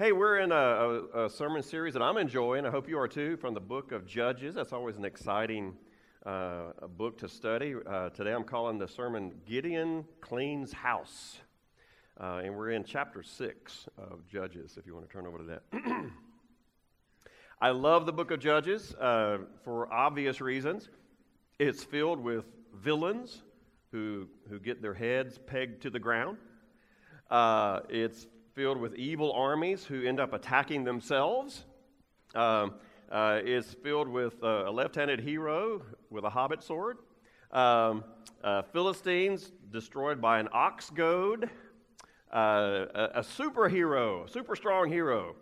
Hey, we're in a, a, a, sermon series that I'm enjoying. I hope you are too, from the book of Judges. That's always an exciting uh, book to study. Uh, today I'm calling the sermon Gideon Cleans House. Uh, and we're in chapter 6 of Judges, if you want to turn over to that. I love the book of Judges uh, for obvious reasons. It's filled with villains who, who get their heads pegged to the ground. Uh, it's filled with evil armies who end up attacking themselves. Um, uh, is filled with uh, a left handed hero with a hobbit sword. Um, uh, Philistines destroyed by an ox goad. Uh, a, a, superhero, super strong hero,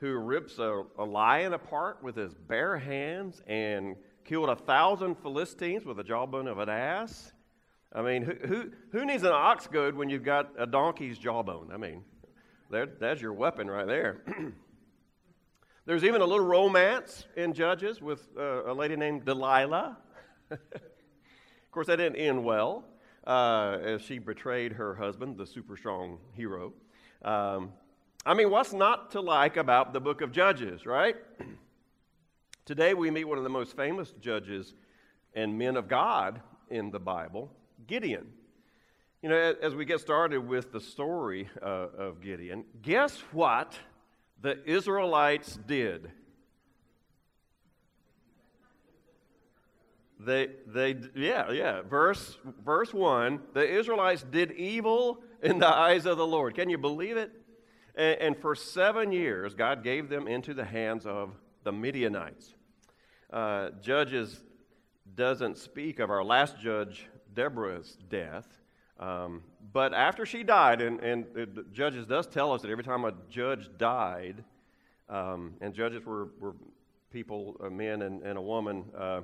who rips a, a lion apart with his bare hands and killed a thousand Philistines with the jawbone of an ass. I mean, who, who, who needs an ox goad when you've got a donkey's jawbone? I mean, there, that's your weapon right there. There's even a little romance in Judges with uh, a lady named Delilah. of course, that didn't end well uh, as she betrayed her husband, the super strong hero. Um, I mean, what's not to like about the book of Judges, right? Today we meet one of the most famous judges and men of God in the Bible, Gideon. You know, as we get started with the story uh, of Gideon, guess what the Israelites did? They, they, yeah, yeah. Verse, verse 1 the Israelites did evil in the eyes of the Lord. Can you believe it? And, and for seven years, God gave them into the hands of the Midianites. Uh, Judges doesn't speak of our last judge, Deborah's death. Um, but after she died, and, and it, Judges does tell us that every time a judge died, um, and judges were, were people, a men and, and a woman uh,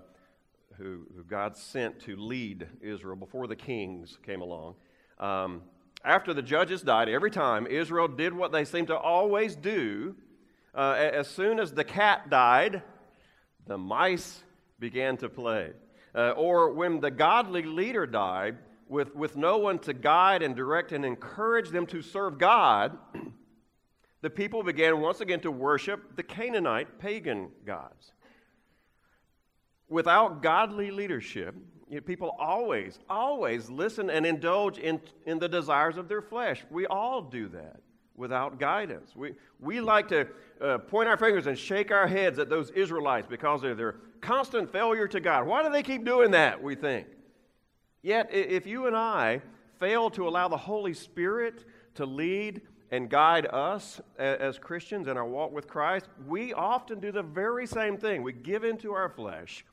who, who, God sent to lead Israel before the kings came along. Um, after the judges died, every time Israel did what they seemed to always do. Uh, as soon as the cat died, the mice began to play. Uh, or when the godly leader died, with, with no one to guide and direct and encourage them to serve God, the people began once again to worship the Canaanite pagan gods. Without godly leadership, people always, always listen and indulge in, in the desires of their flesh. We all do that without guidance. We, we like to uh, point our fingers and shake our heads at those Israelites because of their constant failure to God. Why do they keep doing that, we think? Yet, if you and I fail to allow the Holy Spirit to lead and guide us as Christians in our walk with Christ, we often do the very same thing. We give into our flesh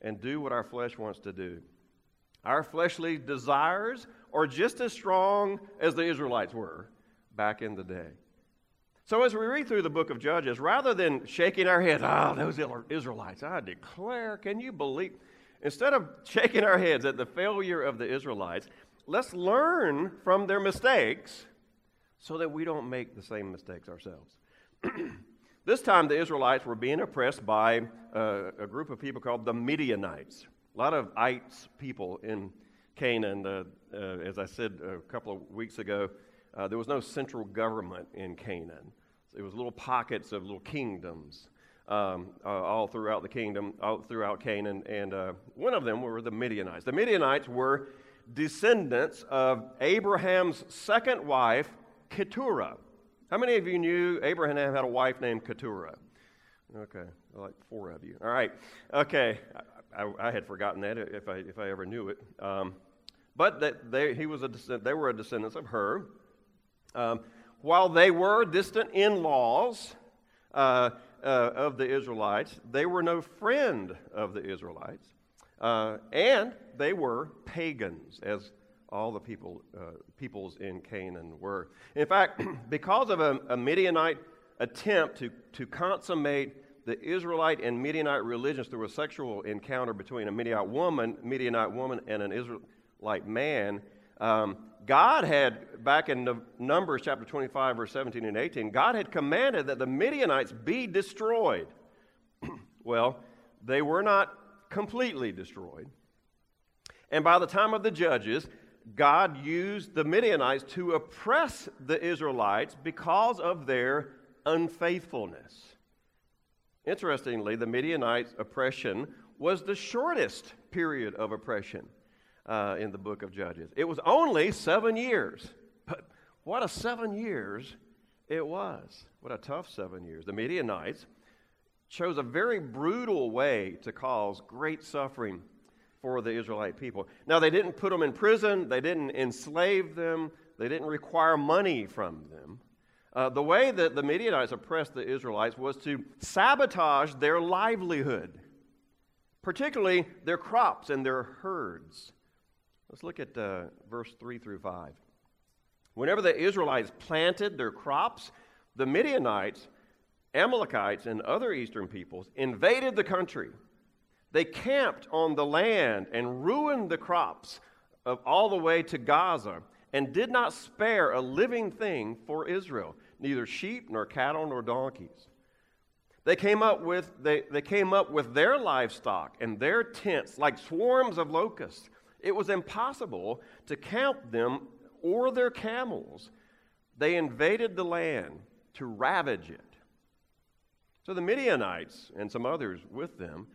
and do what our flesh wants to do. Our fleshly desires are just as strong as the Israelites were back in the day. So, as we read through the book of Judges, rather than shaking our heads, ah, oh, those Israelites, I declare, can you believe? Instead of shaking our heads at the failure of the Israelites, let's learn from their mistakes so that we don't make the same mistakes ourselves. this time, the Israelites were being oppressed by uh, a group of people called the Midianites. A lot of ites people in Canaan. Uh, uh, as I said a couple of weeks ago, uh, there was no central government in Canaan. It was little pockets of little kingdoms um, uh, all throughout the kingdom, all throughout Canaan, and uh, one of them were the Midianites. The Midianites were descendants of Abraham's second wife, Keturah. How many of you knew Abraham had a wife named Keturah? Okay, like four of you. All right, okay. I, I, had forgotten that if I, if I ever knew it. Um, but that they, he was a they were a descendants of her. Um, while they were distant in laws, uh, uh, of the Israelites. They were no friend of the Israelites. Uh, and they were pagans, as all the people, uh, peoples in Canaan were. In fact, because of a, a, Midianite attempt to, to consummate the Israelite and Midianite religions through a sexual encounter between a Midianite woman, Midianite woman and an Israelite man, um, God had, back in Numbers chapter 25, verse 17 and 18, God had commanded that the Midianites be destroyed. well, they were not completely destroyed. And by the time of the judges, God used the Midianites to oppress the Israelites because of their unfaithfulness. Interestingly, the Midianites' oppression was the shortest period of oppression uh, in the book of Judges. It was only seven years. But what a seven years it was. What a tough seven years. The Midianites chose a very brutal way to cause great suffering for the Israelite people. Now, they didn't put them in prison, they didn't enslave them, they didn't require money from them. Uh, the way that the Midianites oppressed the Israelites was to sabotage their livelihood, particularly their crops and their herds. Let's look at uh, verse 3 through 5. Whenever the Israelites planted their crops, the Midianites, Amalekites, and other eastern peoples invaded the country. They camped on the land and ruined the crops of all the way to Gaza and did not spare a living thing for Israel, neither sheep nor cattle nor donkeys. They came up with, they, they came up with their livestock and their tents like swarms of locusts. It was impossible to count them or their camels. They invaded the land to ravage it. So the Midianites and some others with them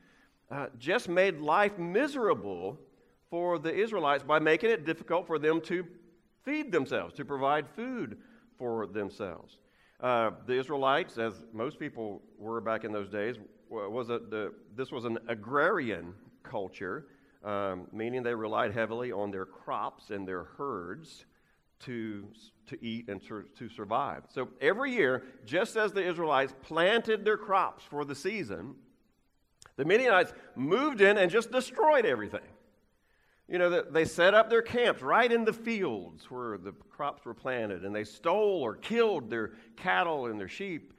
uh, just made life miserable for the Israelites by making it difficult for them to feed themselves, to provide food for themselves. Uh, the Israelites, as most people were back in those days, was a, the, this was an agrarian culture, um, meaning they relied heavily on their crops and their herds to, to eat and to, to survive. So every year, just as the Israelites planted their crops for the season, the Midianites moved in and just destroyed everything. You know, they set up their camps right in the fields where the crops were planted, and they stole or killed their cattle and their sheep.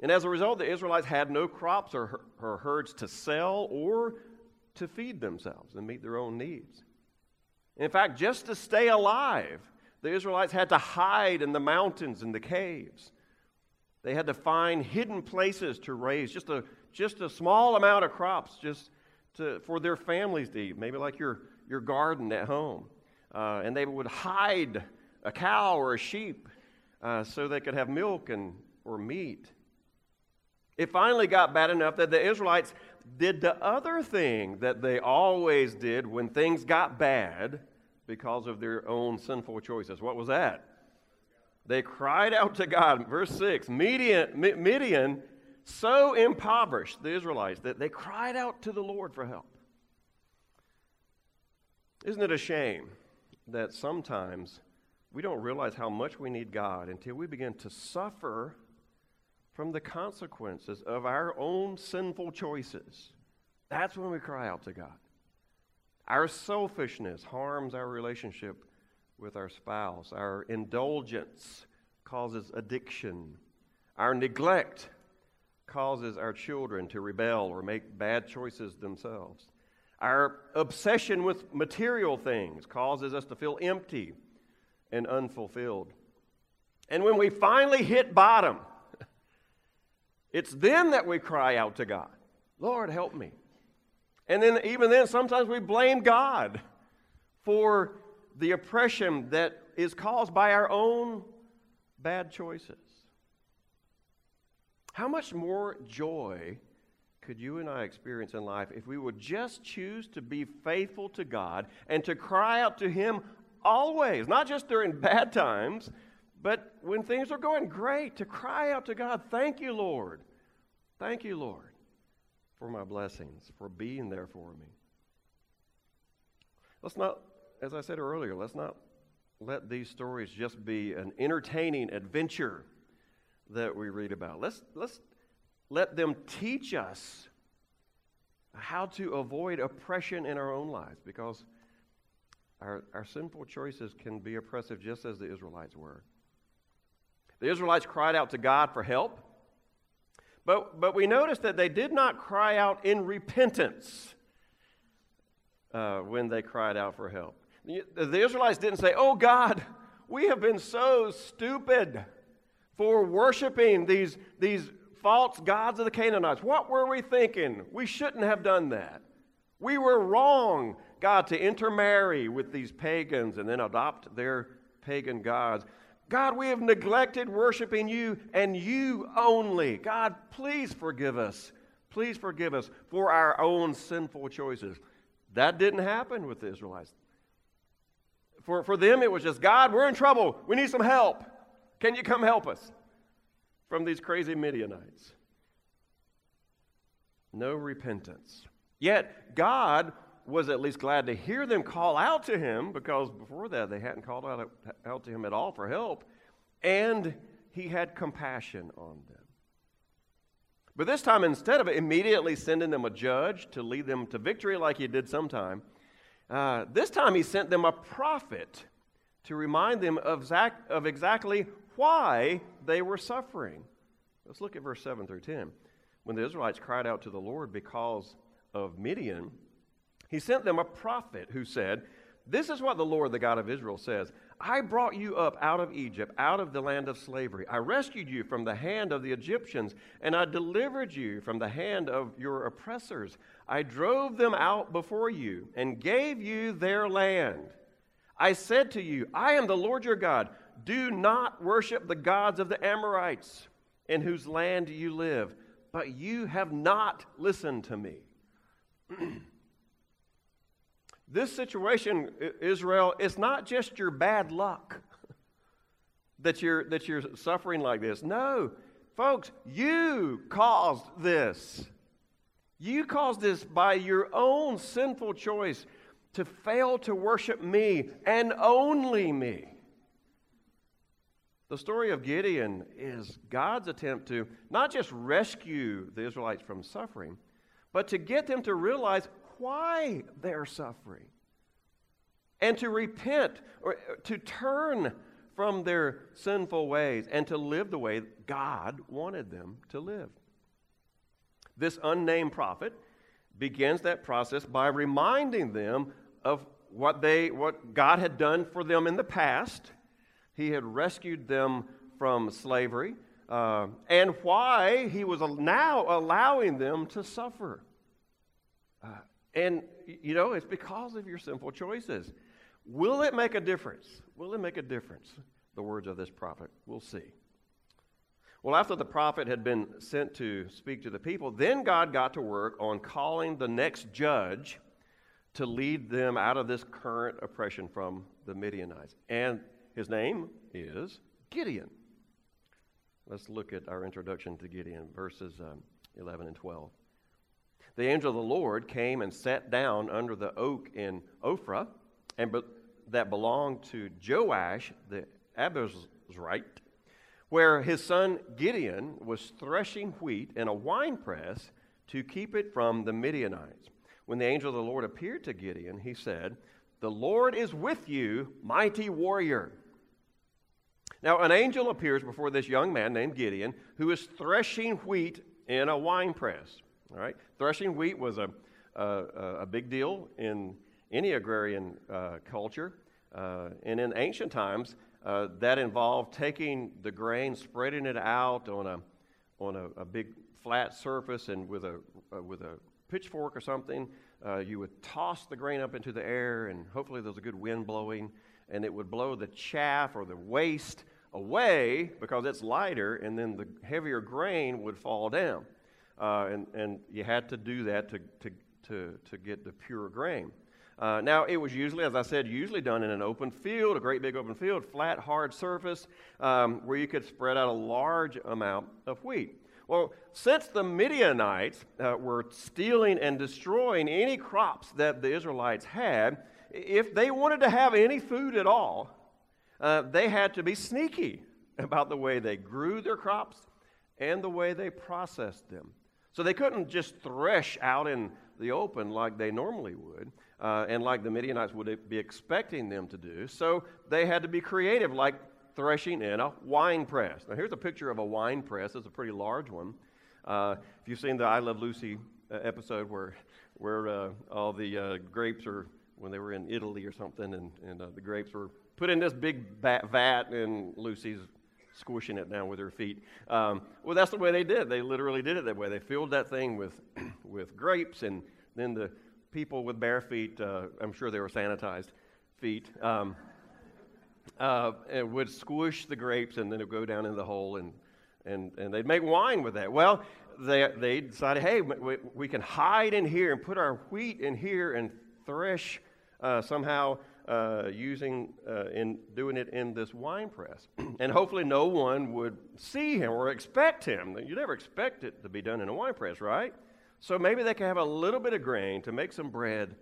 And as a result, the Israelites had no crops or, or herds to sell or to feed themselves and meet their own needs. In fact, just to stay alive, the Israelites had to hide in the mountains and the caves. They had to find hidden places to raise just a, just a small amount of crops just to, for their families to eat, maybe like your, your garden at home. Uh, and they would hide a cow or a sheep uh, so they could have milk and, or meat. It finally got bad enough that the Israelites did the other thing that they always did when things got bad because of their own sinful choices. What was that? They cried out to God. Verse 6 Midian, Midian so impoverished the Israelites that they cried out to the Lord for help. Isn't it a shame that sometimes we don't realize how much we need God until we begin to suffer from the consequences of our own sinful choices? That's when we cry out to God. Our selfishness harms our relationship with our spouse. Our indulgence causes addiction. Our neglect causes our children to rebel or make bad choices themselves. Our obsession with material things causes us to feel empty and unfulfilled. And when we finally hit bottom, it's then that we cry out to God Lord, help me. And then, even then, sometimes we blame God for the oppression that is caused by our own bad choices. How much more joy could you and I experience in life if we would just choose to be faithful to God and to cry out to Him always, not just during bad times, but when things are going great, to cry out to God, Thank you, Lord. Thank you, Lord for my blessings, for being there for me. Let's not, as I said earlier, let's not let these stories just be an entertaining adventure that we read about. Let's, let's let them teach us how to avoid oppression in our own lives because our, our sinful choices can be oppressive just as the Israelites were. The Israelites cried out to God for help. But, but we notice that they did not cry out in repentance uh, when they cried out for help. The, the Israelites didn't say, Oh God, we have been so stupid for worshiping these, these false gods of the Canaanites. What were we thinking? We shouldn't have done that. We were wrong, God, to intermarry with these pagans and then adopt their pagan gods. God, we have neglected worshiping you and you only. God, please forgive us. Please forgive us for our own sinful choices. That didn't happen with the Israelites. For, for them, it was just, God, we're in trouble. We need some help. Can you come help us from these crazy Midianites? No repentance. Yet, God was at least glad to hear them call out to him because before that they hadn't called out, out to him at all for help. And he had compassion on them. But this time, instead of immediately sending them a judge to lead them to victory like he did sometime, uh, this time he sent them a prophet to remind them of, of exactly why they were suffering. Let's look at verse 7 through 10. When the Israelites cried out to the Lord because of Midian, he sent them a prophet who said, This is what the Lord, the God of Israel, says I brought you up out of Egypt, out of the land of slavery. I rescued you from the hand of the Egyptians, and I delivered you from the hand of your oppressors. I drove them out before you and gave you their land. I said to you, I am the Lord your God. Do not worship the gods of the Amorites in whose land you live. But you have not listened to me. This situation, Israel, it's not just your bad luck that you're, that you're suffering like this. No, folks, you caused this. You caused this by your own sinful choice to fail to worship me and only me. The story of Gideon is God's attempt to not just rescue the Israelites from suffering, but to get them to realize why they're suffering and to repent or to turn from their sinful ways and to live the way God wanted them to live. This unnamed prophet begins that process by reminding them of what they what God had done for them in the past. He had rescued them from slavery, uh, and why he was now allowing them to suffer. And, you know, it's because of your sinful choices. Will it make a difference? Will it make a difference? The words of this prophet. We'll see. Well, after the prophet had been sent to speak to the people, then God got to work on calling the next judge to lead them out of this current oppression from the Midianites. And his name is Gideon. Let's look at our introduction to Gideon, verses um, 11 and 12 the angel of the Lord came and sat down under the oak in Ophrah, and be- that belonged to Joash the Abiezrite, where his son Gideon was threshing wheat in a winepress to keep it from the Midianites. When the angel of the Lord appeared to Gideon, he said, The Lord is with you, mighty warrior. Now, an angel appears before this young man named Gideon who is threshing wheat in a winepress. All right, threshing wheat was a, a, a big deal in any agrarian uh, culture. Uh, and in ancient times, uh, that involved taking the grain, spreading it out on a, on a, a big flat surface, and with a, uh, with a pitchfork or something, uh, you would toss the grain up into the air, and hopefully there was a good wind blowing, and it would blow the chaff or the waste away because it's lighter, and then the heavier grain would fall down uh, and, and you had to do that to, to, to, to get the pure grain. Uh, now, it was usually, as I said, usually done in an open field, a great big open field, flat, hard surface, um, where you could spread out a large amount of wheat. Well, since the Midianites uh, were stealing and destroying any crops that the Israelites had, if they wanted to have any food at all, uh, they had to be sneaky about the way they grew their crops and the way they processed them. So they couldn't just thresh out in the open like they normally would, uh, and like the Midianites would be expecting them to do. So they had to be creative, like threshing in a wine press. Now, here's a picture of a wine press. It's a pretty large one. Uh, if you've seen the I Love Lucy uh, episode where, where uh, all the uh, grapes are, when they were in Italy or something, and, and uh, the grapes were put in this big vat, and Lucy's squishing it down with their feet. Um, well, that's the way they did. They literally did it that way. They filled that thing with, with grapes, and then the people with bare feet, uh, I'm sure they were sanitized feet, um, uh, would squish the grapes and then it would go down in the hole and, and, and they'd make wine with that. Well, they, they decided, hey, we, we can hide in here and put our wheat in here and thresh uh, somehow uh, using uh, in doing it in this wine press, and hopefully no one would see him or expect him. You never expect it to be done in a wine press, right? So maybe they can have a little bit of grain to make some bread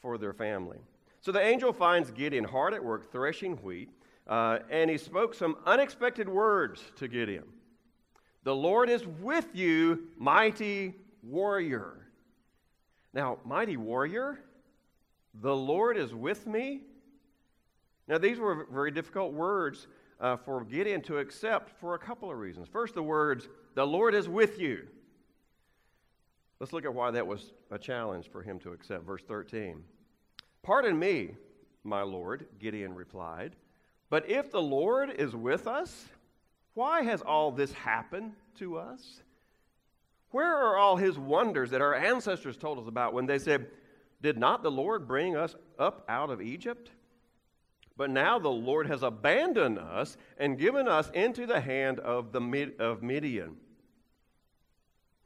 for their family. So the angel finds Gideon hard at work threshing wheat, uh, and he spoke some unexpected words to Gideon. The Lord is with you, mighty warrior. Now, mighty warrior, the Lord is with me. Now, these were very difficult words uh, for Gideon to accept for a couple of reasons. First, the words, the Lord is with you. Let's look at why that was a challenge for him to accept. Verse 13. Pardon me, my Lord, Gideon replied, but if the Lord is with us, why has all this happened to us? Where are all his wonders that our ancestors told us about when they said, Did not the Lord bring us up out of Egypt? But now the Lord has abandoned us and given us into the hand of, the of Midian.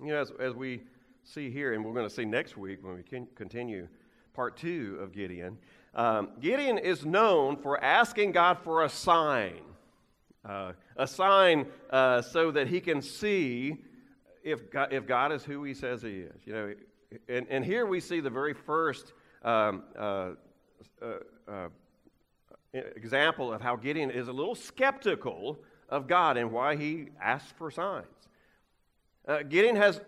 You know, as, as we see here, and we're going to see next week when we continue part two of Gideon, um, Gideon is known for asking God for a sign uh, a sign uh, so that he can see if God, if God is who he says he is. You know, and, and here we see the very first um, uh, uh, uh example of how Gideon is a little skeptical of God and why he asks for signs. Uh, Gideon has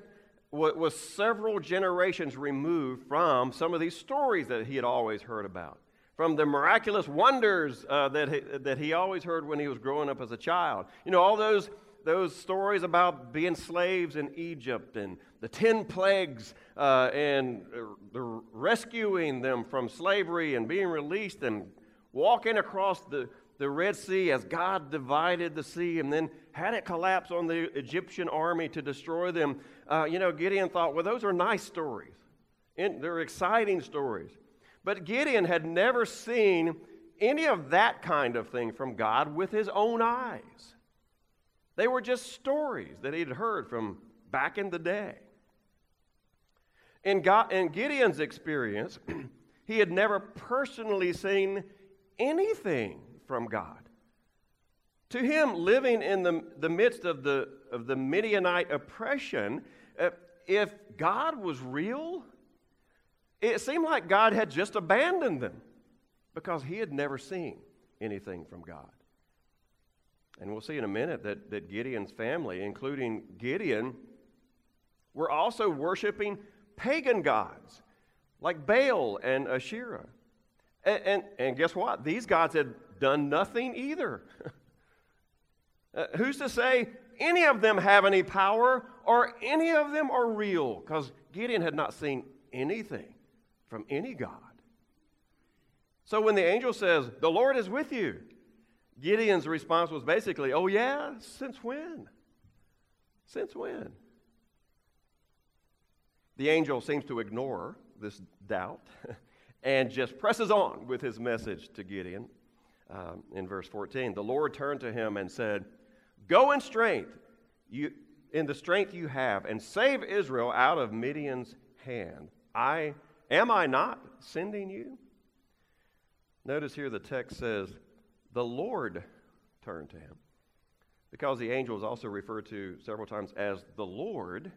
was several generations removed from some of these stories that he had always heard about from the miraculous wonders uh, that, he, that he always heard when he was growing up as a child. You know, all those, those stories about being slaves in Egypt and the 10 plagues uh, and the rescuing them from slavery and being released and walking across the, the Red Sea as God divided the sea and then had it collapse on the Egyptian army to destroy them. Uh, you know, Gideon thought, well, those are nice stories. And they're exciting stories. But Gideon had never seen any of that kind of thing from God with his own eyes. They were just stories that he'd heard from back in the day. In, God, in Gideon's experience, he had never personally seen anything from God. To him, living in the, the midst of the, of the Midianite oppression, uh, if God was real, it seemed like God had just abandoned them because he had never seen anything from God. And we'll see in a minute that, that Gideon's family, including Gideon, were also worshiping pagan gods like Baal and Asherah. And, and, and guess what? These gods had done nothing either. uh, who's to say any of them have any power or any of them are real? Because Gideon had not seen anything from any God. So when the angel says, The Lord is with you, Gideon's response was basically, Oh, yeah? Since when? Since when? The angel seems to ignore this doubt and just presses on with his message to Gideon. Um, in verse 14, the Lord turned to him and said, Go in strength, you, in the strength you have, and save Israel out of Midian's hand. I Am I not sending you? Notice here the text says, The Lord turned to him. Because the angel is also referred to several times as the Lord,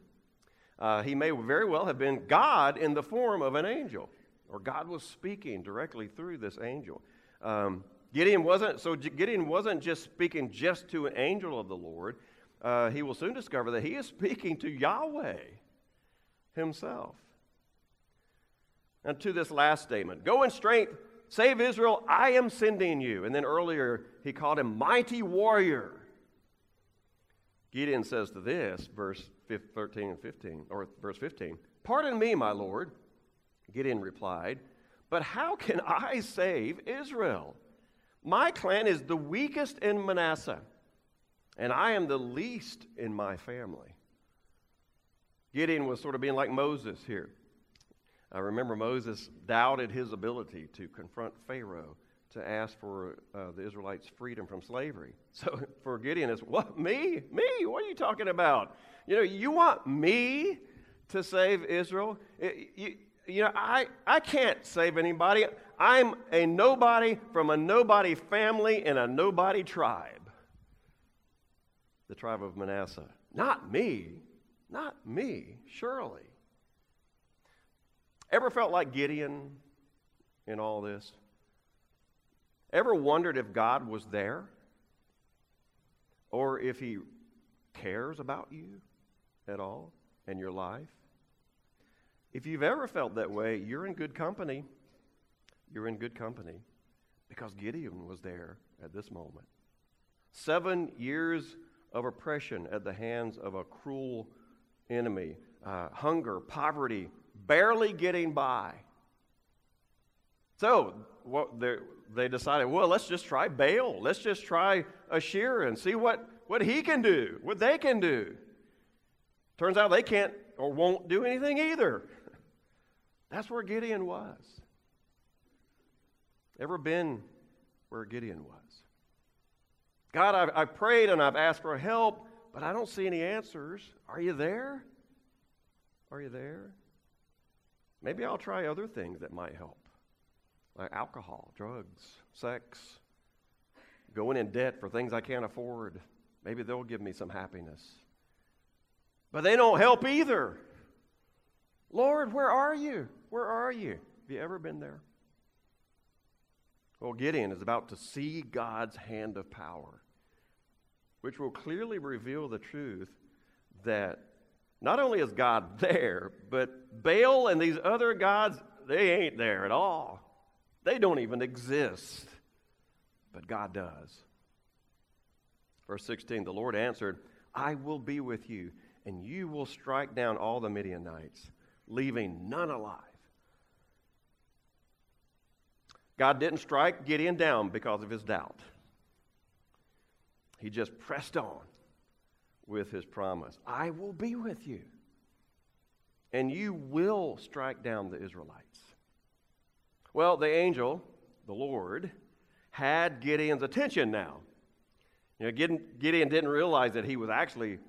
uh, he may very well have been God in the form of an angel, or God was speaking directly through this angel. Um, Gideon wasn't so. Gideon wasn't just speaking just to an angel of the Lord. Uh, he will soon discover that he is speaking to Yahweh himself. And to this last statement Go in strength, save Israel, I am sending you. And then earlier, he called him mighty warrior. Gideon says to this, verse 13 and 15, or verse 15, Pardon me, my Lord. Gideon replied, But how can I save Israel? My clan is the weakest in Manasseh, and I am the least in my family. Gideon was sort of being like Moses here. I remember Moses doubted his ability to confront Pharaoh to ask for uh, the Israelites' freedom from slavery. So for Gideon, it's what me? Me? What are you talking about? You know, you want me to save Israel? you, you know, I, I can't save anybody. I'm a nobody from a nobody family in a nobody tribe. The tribe of Manasseh. Not me. Not me, surely. Ever felt like Gideon in all this? Ever wondered if God was there? Or if he cares about you at all in your life? If you've ever felt that way, you're in good company. You're in good company because Gideon was there at this moment. Seven years of oppression at the hands of a cruel enemy, uh, hunger, poverty, barely getting by. So what they decided, well, let's just try Baal. Let's just try Asherah and see what, what he can do, what they can do. Turns out they can't or won't do anything either. That's where Gideon was. Ever been where Gideon was? God, I've, I've prayed and I've asked for help, but I don't see any answers. Are you there? Are you there? Maybe I'll try other things that might help, like alcohol, drugs, sex, going in debt for things I can't afford. Maybe they'll give me some happiness. But they don't help either. Lord, where are you? Where are you? Have you ever been there? Well, Gideon is about to see God's hand of power, which will clearly reveal the truth that not only is God there, but Baal and these other gods, they ain't there at all. They don't even exist. But God does. Verse 16 The Lord answered, I will be with you, and you will strike down all the Midianites, leaving none alive. God didn't strike Gideon down because of his doubt. He just pressed on with his promise I will be with you, and you will strike down the Israelites. Well, the angel, the Lord, had Gideon's attention now. You know, Gideon, Gideon didn't realize that he was actually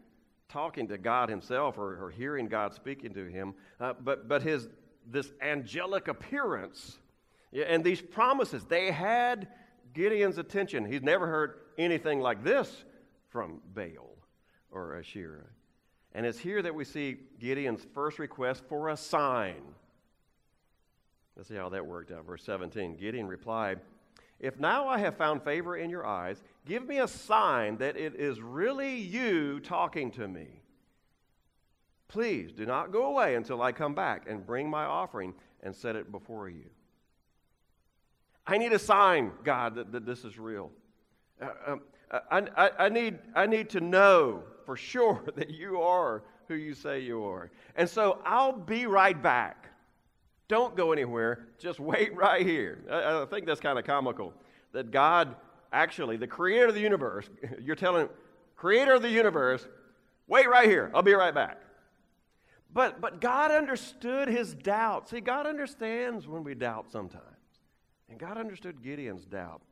talking to God himself or, or hearing God speaking to him, uh, but, but his, this angelic appearance and these promises, they had Gideon's attention. He's never heard anything like this from Baal or Asherah. And it's here that we see Gideon's first request for a sign. Let's see how that worked out. Verse 17 Gideon replied, If now I have found favor in your eyes, give me a sign that it is really you talking to me. Please do not go away until I come back and bring my offering and set it before you. I need a sign, God, that, that this is real. Uh, um, I, I, I, need, I need to know for sure that you are who you say you are. And so I'll be right back. Don't go anywhere. Just wait right here. I, I think that's kind of comical that God, actually, the creator of the universe, you're telling, creator of the universe, wait right here. I'll be right back. But, but God understood his doubt. See, God understands when we doubt sometimes. And God understood Gideon's doubt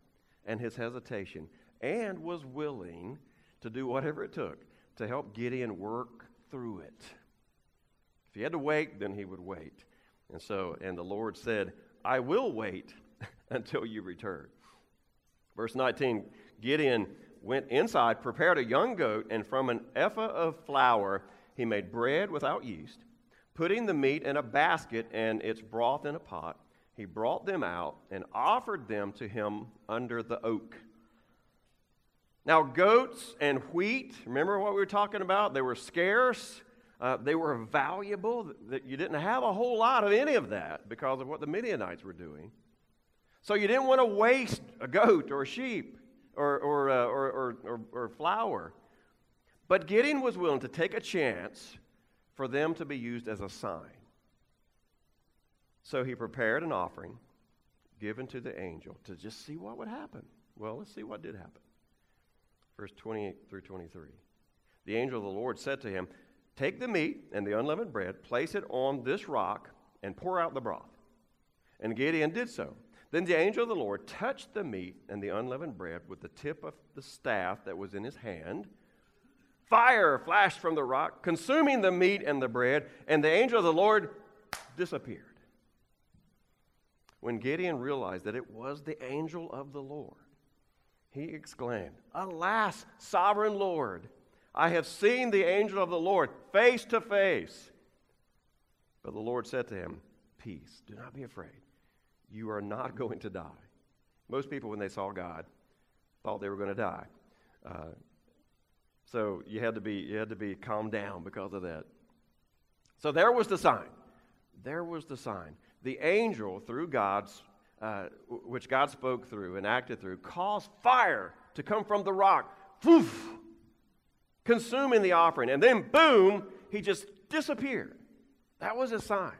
and his hesitation and was willing to do whatever it took to help Gideon work through it. If he had to wait, then he would wait. And so, and the Lord said, I will wait until you return. Verse 19 Gideon went inside, prepared a young goat, and from an ephah of flour he made bread without yeast, putting the meat in a basket and its broth in a pot he brought them out and offered them to him under the oak. Now, goats and wheat, remember what we were talking about? They were scarce, uh, they were valuable. That you didn't have a whole lot of any of that because of what the Midianites were doing. So you didn't want to waste a goat or a sheep or, or, uh, or, or, or, or flour. But Gideon was willing to take a chance for them to be used as a sign. So he prepared an offering given to the angel to just see what would happen. Well, let's see what did happen. Verse 28 through 23. The angel of the Lord said to him, Take the meat and the unleavened bread, place it on this rock, and pour out the broth. And Gideon did so. Then the angel of the Lord touched the meat and the unleavened bread with the tip of the staff that was in his hand. Fire flashed from the rock, consuming the meat and the bread, and the angel of the Lord disappeared. When Gideon realized that it was the angel of the Lord, he exclaimed, Alas, sovereign Lord, I have seen the angel of the Lord face to face. But the Lord said to him, Peace, do not be afraid. You are not going to die. Most people, when they saw God, thought they were going to die. Uh, so you had to be you had to be calmed down because of that. So there was the sign. There was the sign. The angel, through God's, uh, which God spoke through and acted through, caused fire to come from the rock, poof, consuming the offering, and then boom, he just disappeared. That was his sign.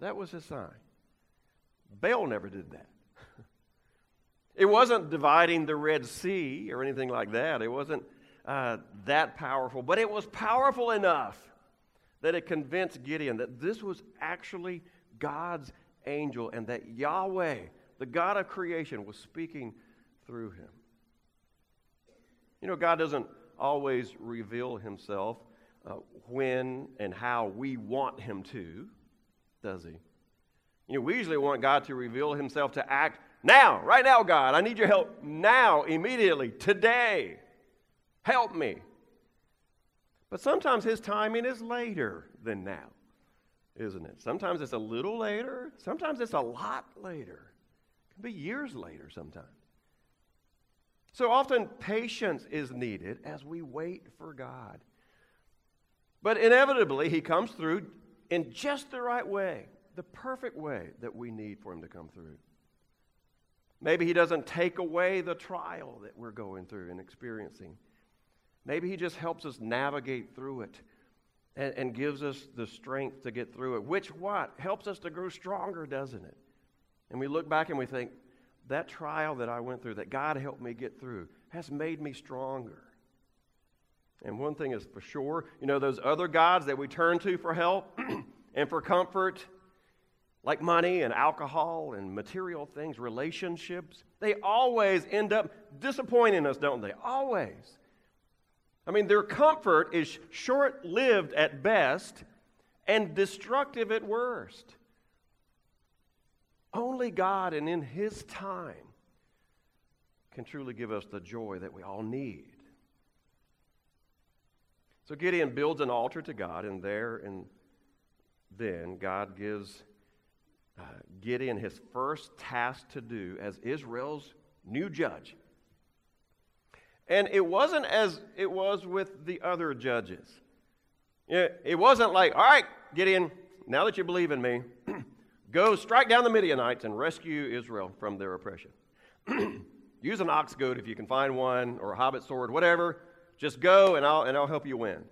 That was his sign. Baal never did that. it wasn't dividing the Red Sea or anything like that. It wasn't uh, that powerful, but it was powerful enough that it convinced Gideon that this was actually God's angel and that Yahweh, the God of creation, was speaking through him. You know, God doesn't always reveal himself uh, when and how we want him to, does he? You know, we usually want God to reveal himself to act now, right now, God. I need your help now, immediately, today. Help me. But sometimes his timing is later than now, isn't it? Sometimes it's a little later, sometimes it's a lot later. It can be years later sometimes. So often patience is needed as we wait for God. But inevitably, he comes through in just the right way the perfect way that we need for Him to come through. Maybe He doesn't take away the trial that we're going through and experiencing. Maybe He just helps us navigate through it and, and gives us the strength to get through it, which what? Helps us to grow stronger, doesn't it? And we look back and we think, that trial that I went through, that God helped me get through, has made me stronger. And one thing is for sure, you know, those other gods that we turn to for help and for comfort, like money and alcohol and material things, relationships, they always end up disappointing us, don't they? Always. I mean, their comfort is short lived at best and destructive at worst. Only God and in His time can truly give us the joy that we all need. So Gideon builds an altar to God, and there and then God gives uh, Gideon his first task to do as Israel's new judge. And it wasn't as it was with the other judges. It wasn't like, all right, Gideon, now that you believe in me, go strike down the Midianites and rescue Israel from their oppression. Use an ox goad if you can find one, or a hobbit sword, whatever. Just go and I'll, and I'll help you win.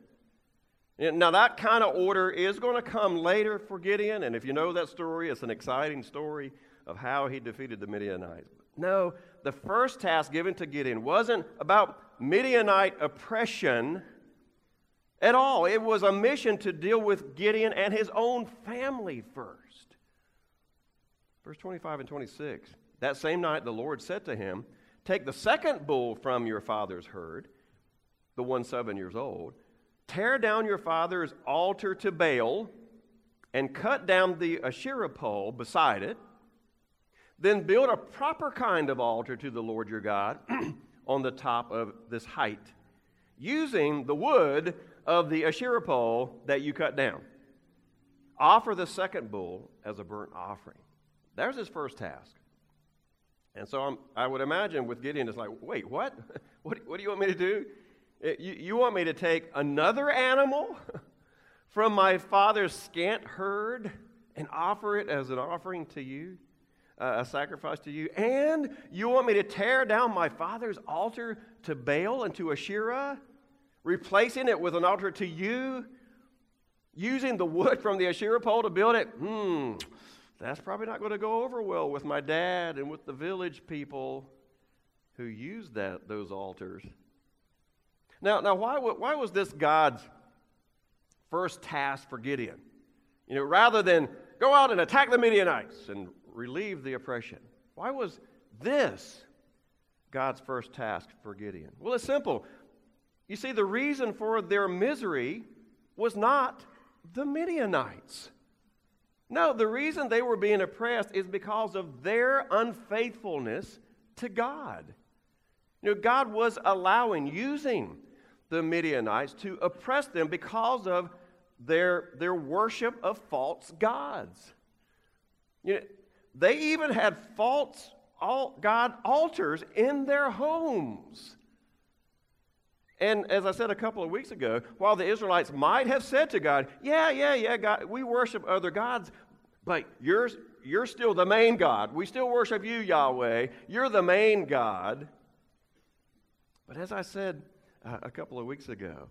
Now, that kind of order is going to come later for Gideon, and if you know that story, it's an exciting story of how he defeated the Midianites. No, the first task given to Gideon wasn't about Midianite oppression at all. It was a mission to deal with Gideon and his own family first. Verse 25 and 26. That same night, the Lord said to him, Take the second bull from your father's herd, the one seven years old Tear down your father's altar to Baal and cut down the Asherah pole beside it. Then build a proper kind of altar to the Lord your God on the top of this height, using the wood of the Asherah pole that you cut down. Offer the second bull as a burnt offering. There's his first task. And so I'm, i would imagine with Gideon, it's like, wait, what? what? What do you want me to do? Eh, you, you want me to take another animal from my father's scant herd and offer it as an offering to you, a sacrifice to you? And you want me to tear down my father's altar to Baal and to Asherah, replacing it with an altar to you, using the wood from the Asherah pole to build it? Hmm, that's probably not going to go over well with my dad and with the village people who used that, those altars. Now, now why, why was this God's first task for Gideon? You know, rather than go out and attack the Midianites and relieve the oppression, Why was this God's first task for Gideon? Well, it's simple. You see, the reason for their misery was not the Midianites. No, the reason they were being oppressed is because of their unfaithfulness to God. You know, God was allowing, using the Midianites to oppress them because of their, their worship of false gods. You know, they even had false God altars in their homes. And as I said a couple of weeks ago, while the Israelites might have said to God, Yeah, yeah, yeah, God, we worship other gods, but you're, you're still the main God. We still worship you, Yahweh. You're the main God. But as I said uh, a couple of weeks ago,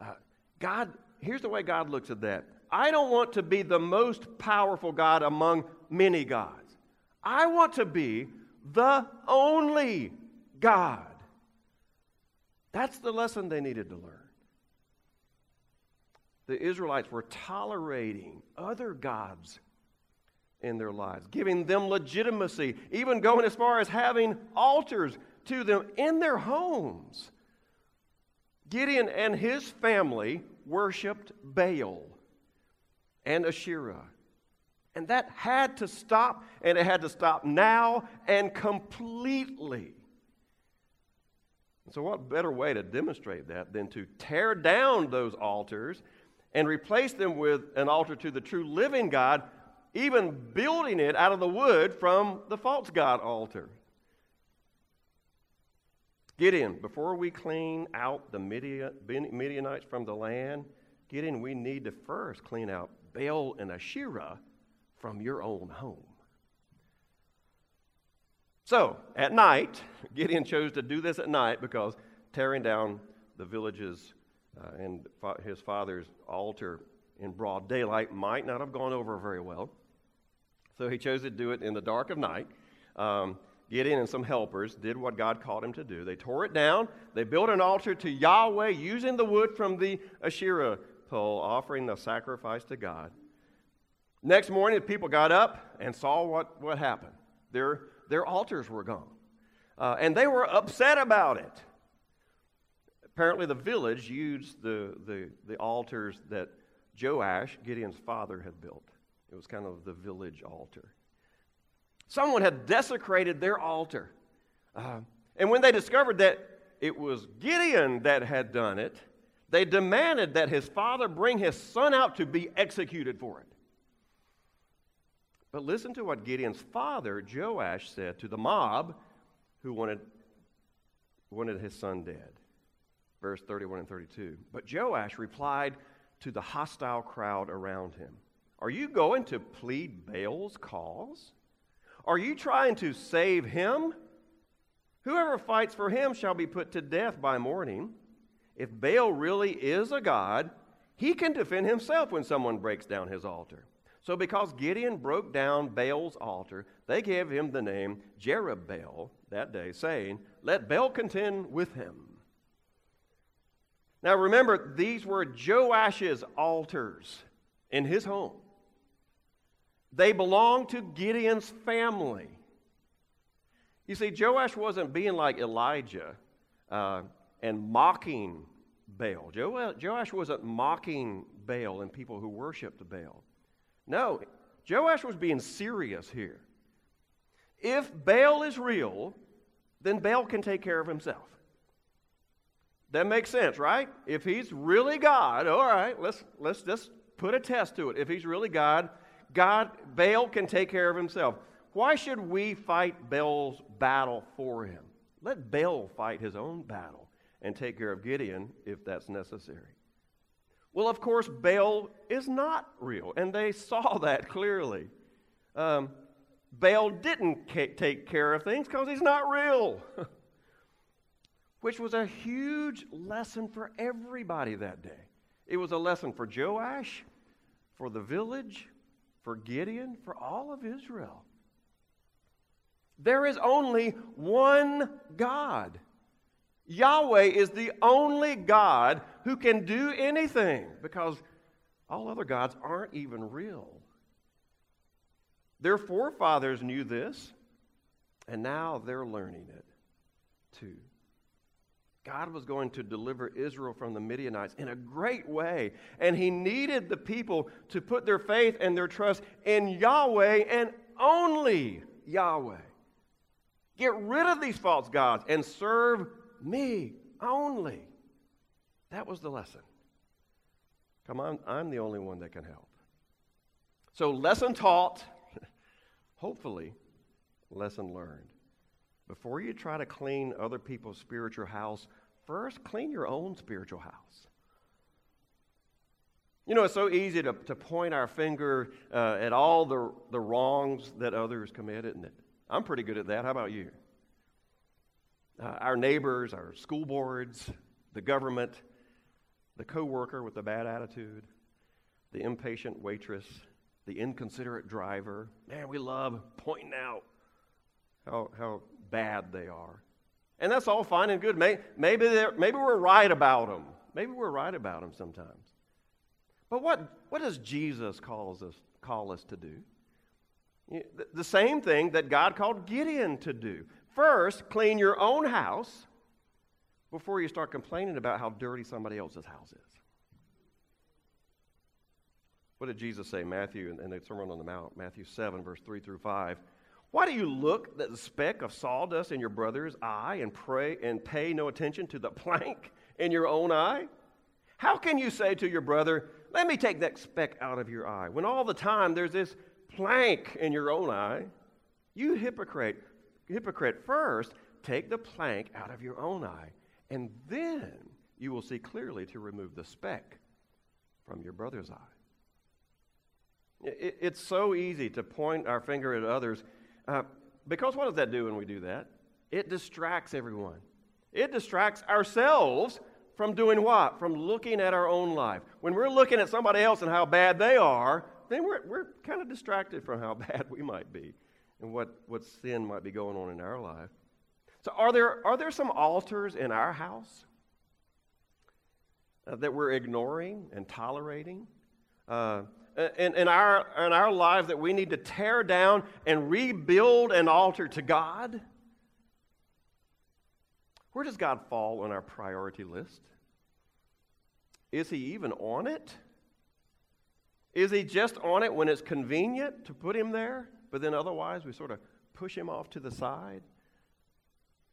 uh, God, here's the way God looks at that. I don't want to be the most powerful God among many gods. I want to be the only God. That's the lesson they needed to learn. The Israelites were tolerating other gods in their lives, giving them legitimacy, even going as far as having altars to them in their homes. Gideon and his family worshiped Baal and Asherah. And that had to stop, and it had to stop now and completely. So, what better way to demonstrate that than to tear down those altars and replace them with an altar to the true living God, even building it out of the wood from the false God altar? Gideon, before we clean out the Midianites from the land, Gideon, we need to first clean out Baal and Asherah from your own home. So, at night, Gideon chose to do this at night because tearing down the villages uh, and his father's altar in broad daylight might not have gone over very well. So he chose to do it in the dark of night. Um, Gideon and some helpers did what God called him to do. They tore it down. They built an altar to Yahweh using the wood from the Asherah pole, offering the sacrifice to God. Next morning, the people got up and saw what, what happened. Their, their altars were gone. Uh, and they were upset about it. Apparently, the village used the, the, the altars that Joash, Gideon's father, had built. It was kind of the village altar. Someone had desecrated their altar. Uh, and when they discovered that it was Gideon that had done it, they demanded that his father bring his son out to be executed for it. But listen to what Gideon's father, Joash, said to the mob who wanted, wanted his son dead. Verse 31 and 32. But Joash replied to the hostile crowd around him Are you going to plead Baal's cause? Are you trying to save him? Whoever fights for him shall be put to death by morning. If Baal really is a god, he can defend himself when someone breaks down his altar. So, because Gideon broke down Baal's altar, they gave him the name Jerubbaal that day, saying, Let Baal contend with him. Now, remember, these were Joash's altars in his home. They belonged to Gideon's family. You see, Joash wasn't being like Elijah uh, and mocking Baal. Joash wasn't mocking Baal and people who worshiped Baal. No, Joash was being serious here. If Baal is real, then Baal can take care of himself. That makes sense, right? If he's really God, all right, let's, let's just put a test to it. If he's really God, God, Baal can take care of himself. Why should we fight Baal's battle for him? Let Baal fight his own battle and take care of Gideon if that's necessary. Well, of course, Baal is not real, and they saw that clearly. Um, Baal didn't ca- take care of things because he's not real, which was a huge lesson for everybody that day. It was a lesson for Joash, for the village, for Gideon, for all of Israel. There is only one God. Yahweh is the only God who can do anything because all other gods aren't even real. Their forefathers knew this. And now they're learning it too. God was going to deliver Israel from the Midianites in a great way. And he needed the people to put their faith and their trust in Yahweh and only Yahweh. Get rid of these false gods and serve me only. That was the lesson. Come on, I'm the only one that can help. So, lesson taught, hopefully, lesson learned. Before you try to clean other people's spiritual house, first clean your own spiritual house. You know, it's so easy to, to point our finger uh, at all the, the wrongs that others commit, isn't it? I'm pretty good at that. How about you? Uh, our neighbors, our school boards, the government, the coworker with the bad attitude, the impatient waitress, the inconsiderate driver. Man, we love pointing out how, how bad they are. And that's all fine and good. Maybe, maybe, maybe we're right about them. Maybe we're right about them sometimes. But what, what does Jesus calls us, call us to do? The same thing that God called Gideon to do. First, clean your own house before you start complaining about how dirty somebody else's house is. What did Jesus say? Matthew in the Sermon on the Mount, Matthew 7, verse 3 through 5. Why do you look at the speck of sawdust in your brother's eye and pray and pay no attention to the plank in your own eye? How can you say to your brother, Let me take that speck out of your eye, when all the time there's this plank in your own eye? You hypocrite, hypocrite, first take the plank out of your own eye, and then you will see clearly to remove the speck from your brother's eye. It's so easy to point our finger at others uh, because what does that do when we do that? It distracts everyone. It distracts ourselves from doing what? From looking at our own life. When we're looking at somebody else and how bad they are, then we're, we're kind of distracted from how bad we might be and what, what sin might be going on in our life. So, are there, are there some altars in our house uh, that we're ignoring and tolerating? Uh, in, in, our, in our lives that we need to tear down and rebuild an altar to God? Where does God fall on our priority list? Is he even on it? Is he just on it when it's convenient to put him there, but then otherwise we sort of push him off to the side?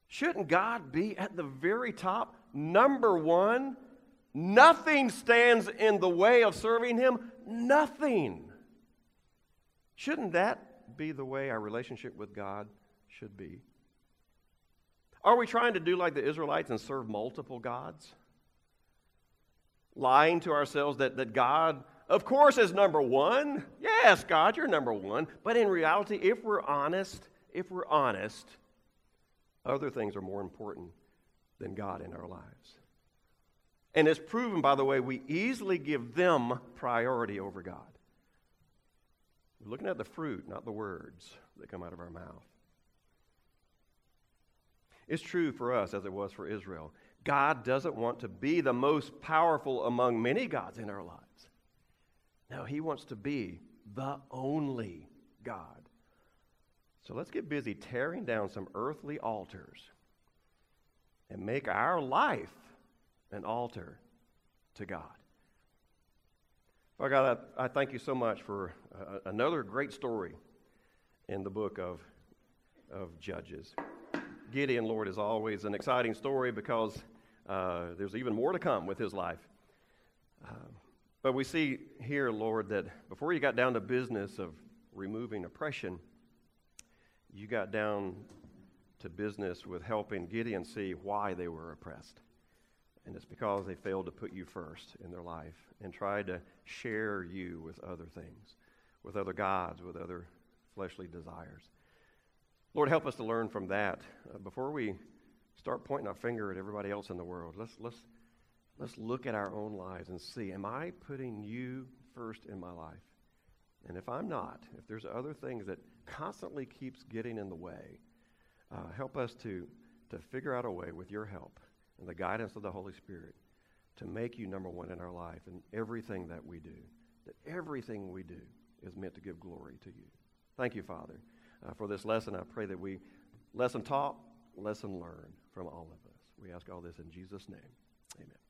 Shouldn't God be at the very top, number one? Nothing stands in the way of serving him nothing. Shouldn't that be the way our relationship with God should be? Are we trying to do like the Israelites and serve multiple gods? Lying to ourselves that, that God, of course, is number one. Yes, God, you're number one. But in reality, if we're honest, if we're honest, other things are more important than God in our lives. And it's proven, by the way, we easily give them priority over God. We're looking at the fruit, not the words that come out of our mouth. It's true for us as it was for Israel. God doesn't want to be the most powerful among many gods in our lives. No, He wants to be the only God. So let's get busy tearing down some earthly altars and make our life an altar to God. Father God, I, I thank you so much for uh, another great story in the book of, of Judges. Gideon, Lord, is always an exciting story because uh, there's even more to come with his life. Uh, but we see here, Lord, that before you got down to business of removing oppression, you got down to business with helping Gideon see why they were oppressed. And it's because they failed to put you first in their life and tried to share you with other things, with other gods, with other fleshly desires. Lord, help us to learn from that. Uh, before we start pointing our finger at everybody else in the world, let's, let's, let's look at our own lives and see am I putting you first in my life? And if I'm not, if there's other things that constantly keeps getting in the way, uh, help us to, to figure out a way with your help and the guidance of the Holy Spirit to make you number one in our life and everything that we do. That everything we do is meant to give glory to you. Thank you, Father, uh, for this lesson. I pray that we lesson taught, lesson learned from all of us. We ask all this in Jesus' name. Amen.